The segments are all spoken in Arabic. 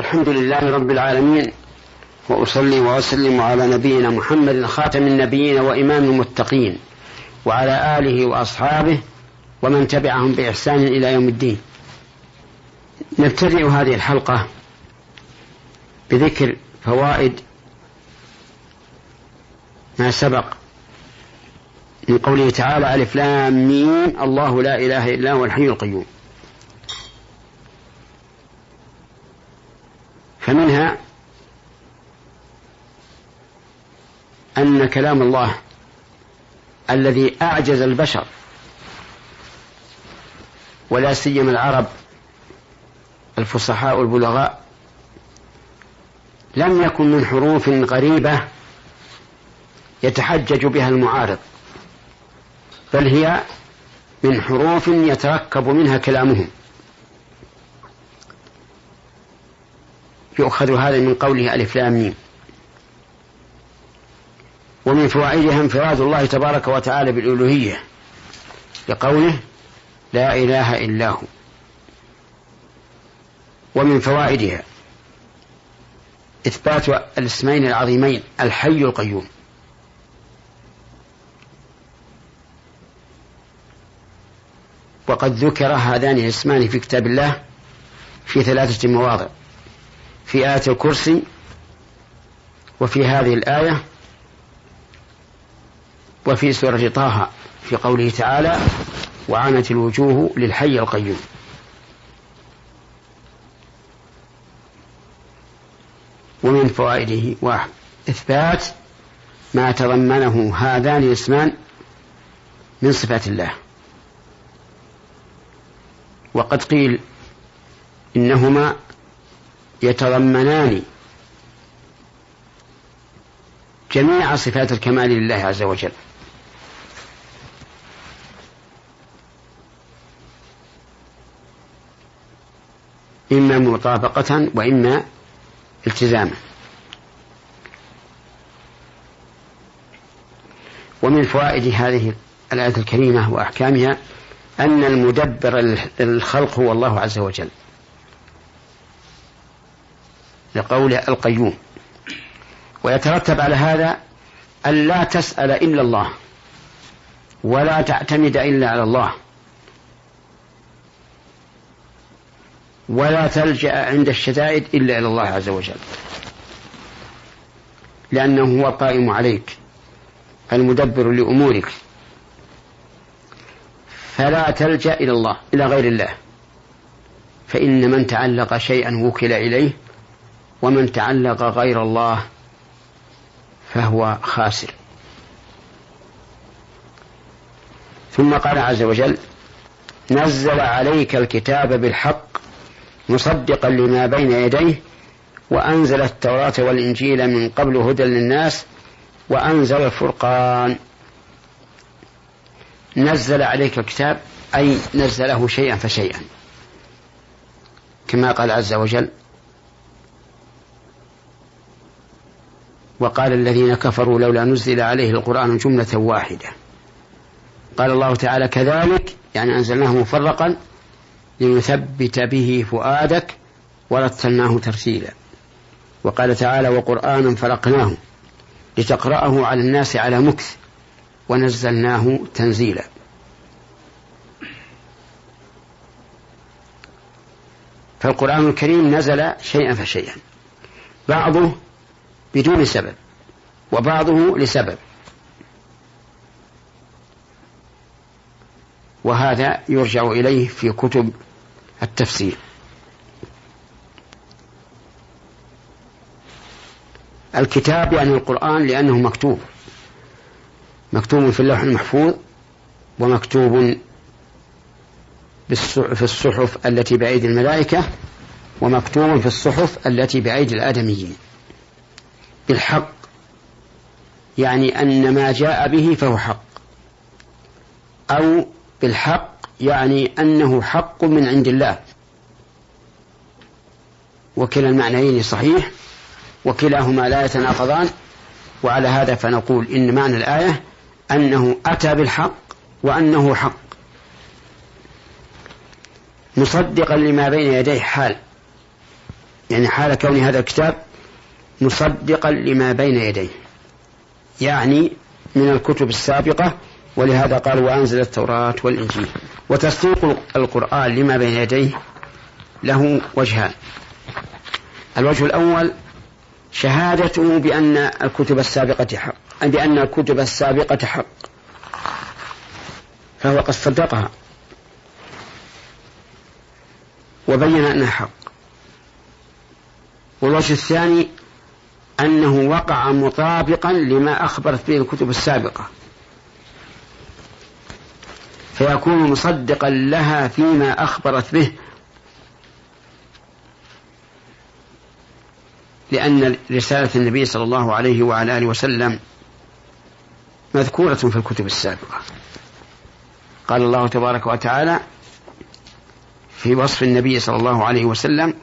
الحمد لله رب العالمين وأصلي وأسلم على نبينا محمد خاتم النبيين وإمام المتقين وعلى آله وأصحابه ومن تبعهم بإحسان إلى يوم الدين. نبتدئ هذه الحلقة بذكر فوائد ما سبق من قوله تعالى ألف لام ميم الله لا إله إلا هو الحي القيوم. فمنها أن كلام الله الذي أعجز البشر ولا سيما العرب الفصحاء البلغاء لم يكن من حروف غريبة يتحجج بها المعارض بل هي من حروف يتركب منها كلامهم. يؤخذ هذا من قوله ألف لام ميم. ومن فوائدها انفراد الله تبارك وتعالى بالألوهية لقوله لا إله إلا هو. ومن فوائدها إثبات الاسمين العظيمين الحي القيوم. وقد ذكر هذان الاسمان في كتاب الله في ثلاثة مواضع. في آية الكرسي وفي هذه الآية وفي سورة طه في قوله تعالى وعنت الوجوه للحي القيوم. ومن فوائده واحد إثبات ما تضمنه هذان الاسمان من صفات الله. وقد قيل إنهما يتضمنان جميع صفات الكمال لله عز وجل. إما مطابقة وإما التزاما. ومن فوائد هذه الآية الكريمة وأحكامها أن المدبر للخلق هو الله عز وجل. لقوله القيوم. ويترتب على هذا أن لا تسأل إلا الله ولا تعتمد إلا على الله ولا تلجأ عند الشدائد إلا إلى الله عز وجل. لأنه هو القائم عليك المدبر لأمورك. فلا تلجأ إلى الله إلى غير الله. فإن من تعلق شيئا وكل إليه ومن تعلق غير الله فهو خاسر. ثم قال عز وجل نزل عليك الكتاب بالحق مصدقا لما بين يديه وأنزل التوراة والإنجيل من قبل هدى للناس وأنزل الفرقان. نزل عليك الكتاب أي نزله شيئا فشيئا. كما قال عز وجل وقال الذين كفروا لولا نزل عليه القرآن جملة واحدة. قال الله تعالى كذلك يعني أنزلناه مفرقا لنثبت به فؤادك ورتلناه ترتيلا. وقال تعالى وقرآنا فرقناه لتقرأه على الناس على مكث ونزلناه تنزيلا. فالقرآن الكريم نزل شيئا فشيئا. بعضه بدون سبب وبعضه لسبب. وهذا يرجع إليه في كتب التفسير. الكتاب يعني القرآن لأنه مكتوب. مكتوب في اللوح المحفوظ ومكتوب في الصحف التي بأيدي الملائكة ومكتوب في الصحف التي بأيدي الآدميين. بالحق يعني أن ما جاء به فهو حق. أو بالحق يعني أنه حق من عند الله. وكلا المعنيين صحيح وكلاهما لا يتناقضان. وعلى هذا فنقول إن معنى الآية أنه أتى بالحق وأنه حق. مصدقا لما بين يديه حال يعني حال كون هذا الكتاب مصدقا لما بين يديه. يعني من الكتب السابقة ولهذا قال وأنزل التوراة والإنجيل. وتصديق القرآن لما بين يديه له وجهان. الوجه الأول شهادته بأن الكتب السابقة حق بأن الكتب السابقة حق. فهو قد صدقها. وبين أنها حق. والوجه الثاني أنه وقع مطابقا لما أخبرت به الكتب السابقة. فيكون مصدقا لها فيما أخبرت به لأن رسالة النبي صلى الله عليه وعلى آله وسلم مذكورة في الكتب السابقة. قال الله تبارك وتعالى في وصف النبي صلى الله عليه وسلم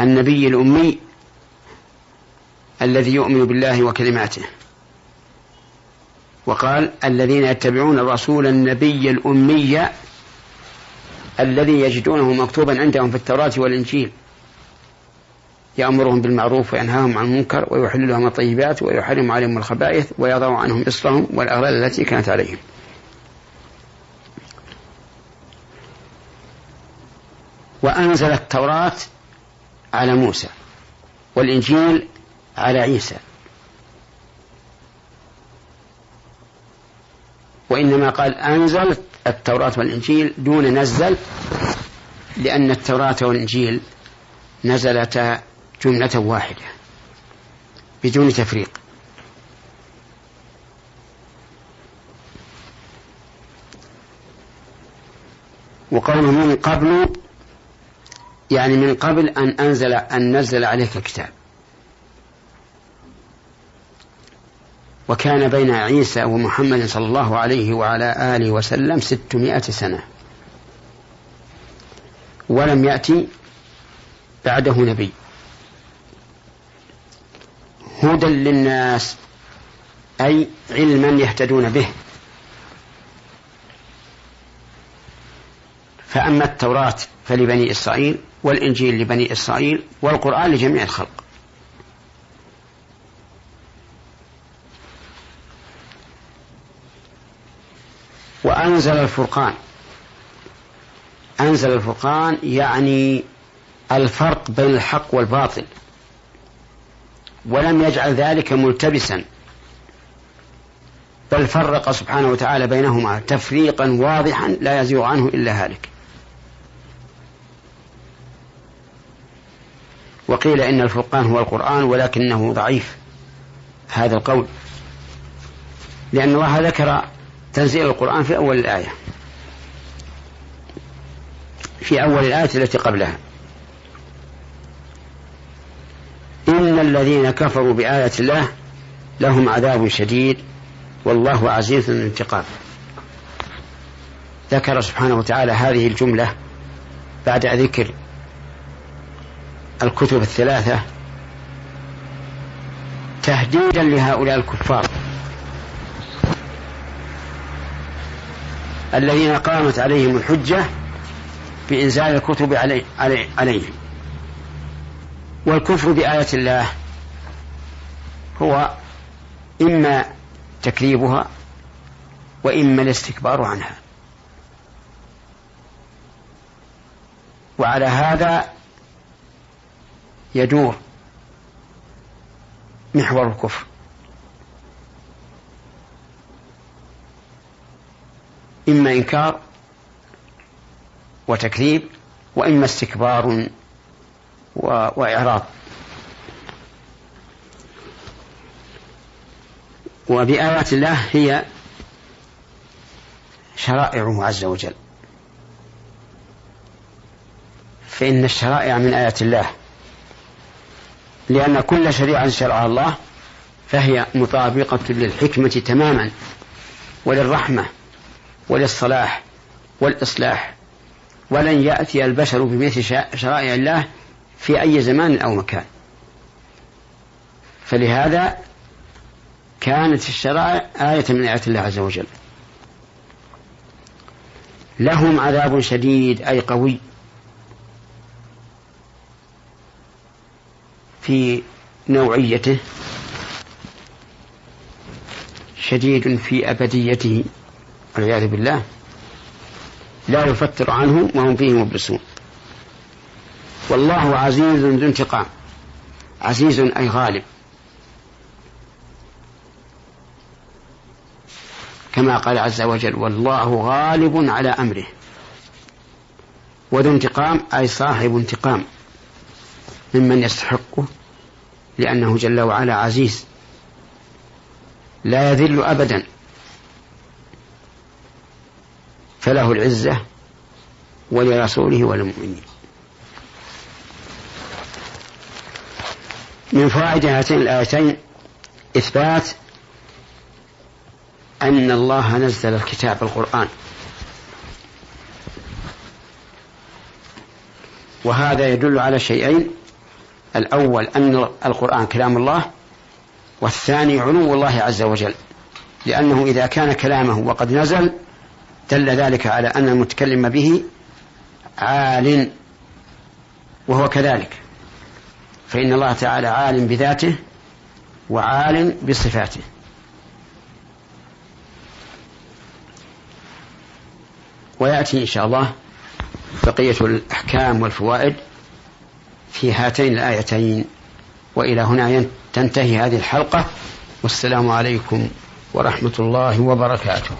النبي الأمي الذي يؤمن بالله وكلماته. وقال الذين يتبعون الرسول النبي الأمي الذي يجدونه مكتوبا عندهم في التوراة والإنجيل. يأمرهم بالمعروف وينهاهم عن المنكر ويحل لهم الطيبات ويحرم عليهم الخبائث ويضع عنهم إصرهم والأغلال التي كانت عليهم. وأنزل التوراة على موسى والإنجيل على عيسى. وإنما قال أنزل التوراة والإنجيل دون نزل لأن التوراة والإنجيل نزلتا جملة واحدة بدون تفريق. وقوله من قبل يعني من قبل أن أنزل أن نزل عليك كتاب وكان بين عيسى ومحمد صلى الله عليه وعلى آله وسلم ستمائة سنة. ولم يأتي بعده نبي. هدى للناس أي علما يهتدون به. فأما التوراة فلبني إسرائيل والإنجيل لبني إسرائيل والقرآن لجميع الخلق. وأنزل الفرقان. أنزل الفرقان يعني الفرق بين الحق والباطل. ولم يجعل ذلك ملتبسا. بل فرق سبحانه وتعالى بينهما تفريقا واضحا لا يزيغ عنه إلا هالك. وقيل إن الفرقان هو القرآن ولكنه ضعيف. هذا القول. لأن الله ذكر تنزيل القرآن في أول الآية. في أول الآية التي قبلها. إن الذين كفروا بآية الله لهم عذاب شديد والله عزيز الانتقام ذكر سبحانه وتعالى هذه الجملة بعد ذكر الكتب الثلاثة تهديدا لهؤلاء الكفار. الذين قامت عليهم الحجة بإنزال الكتب علي علي عليهم. والكفر بآية الله هو إما تكذيبها وإما الاستكبار عنها. وعلى هذا يدور محور الكفر. إما إنكار وتكذيب وإما استكبار وإعراض وبآيات الله هي شرائعه عز وجل. فإن الشرائع من آيات الله. لأن كل شريعة شرعها الله فهي مطابقة للحكمة تماما وللرحمة. وللصلاح والإصلاح. ولن يأتي البشر بمثل شرائع الله في أي زمان أو مكان. فلهذا كانت الشرائع آية من آيات الله عز وجل. لهم عذاب شديد أي قوي. في نوعيته. شديد في أبديته. والعياذ بالله لا يفتر عنه وهم فيه مبلسون. والله عزيز ذو انتقام عزيز أي غالب. كما قال عز وجل والله غالب على أمره. وذو انتقام أي صاحب انتقام ممن يستحقه لأنه جل وعلا عزيز لا يذل أبدا. فله العزة ولرسوله وللمؤمنين. من فوائد هاتين الآيتين إثبات أن الله نزل الكتاب القرآن. وهذا يدل على شيئين الأول أن القرآن كلام الله والثاني علو الله عز وجل لأنه إذا كان كلامه وقد نزل دل ذلك على أن المتكلم به عال وهو كذلك. فإن الله تعالى عال بذاته وعال بصفاته. ويأتي إن شاء الله بقية الأحكام والفوائد في هاتين الآيتين وإلى هنا تنتهي هذه الحلقة. والسلام عليكم ورحمة الله وبركاته.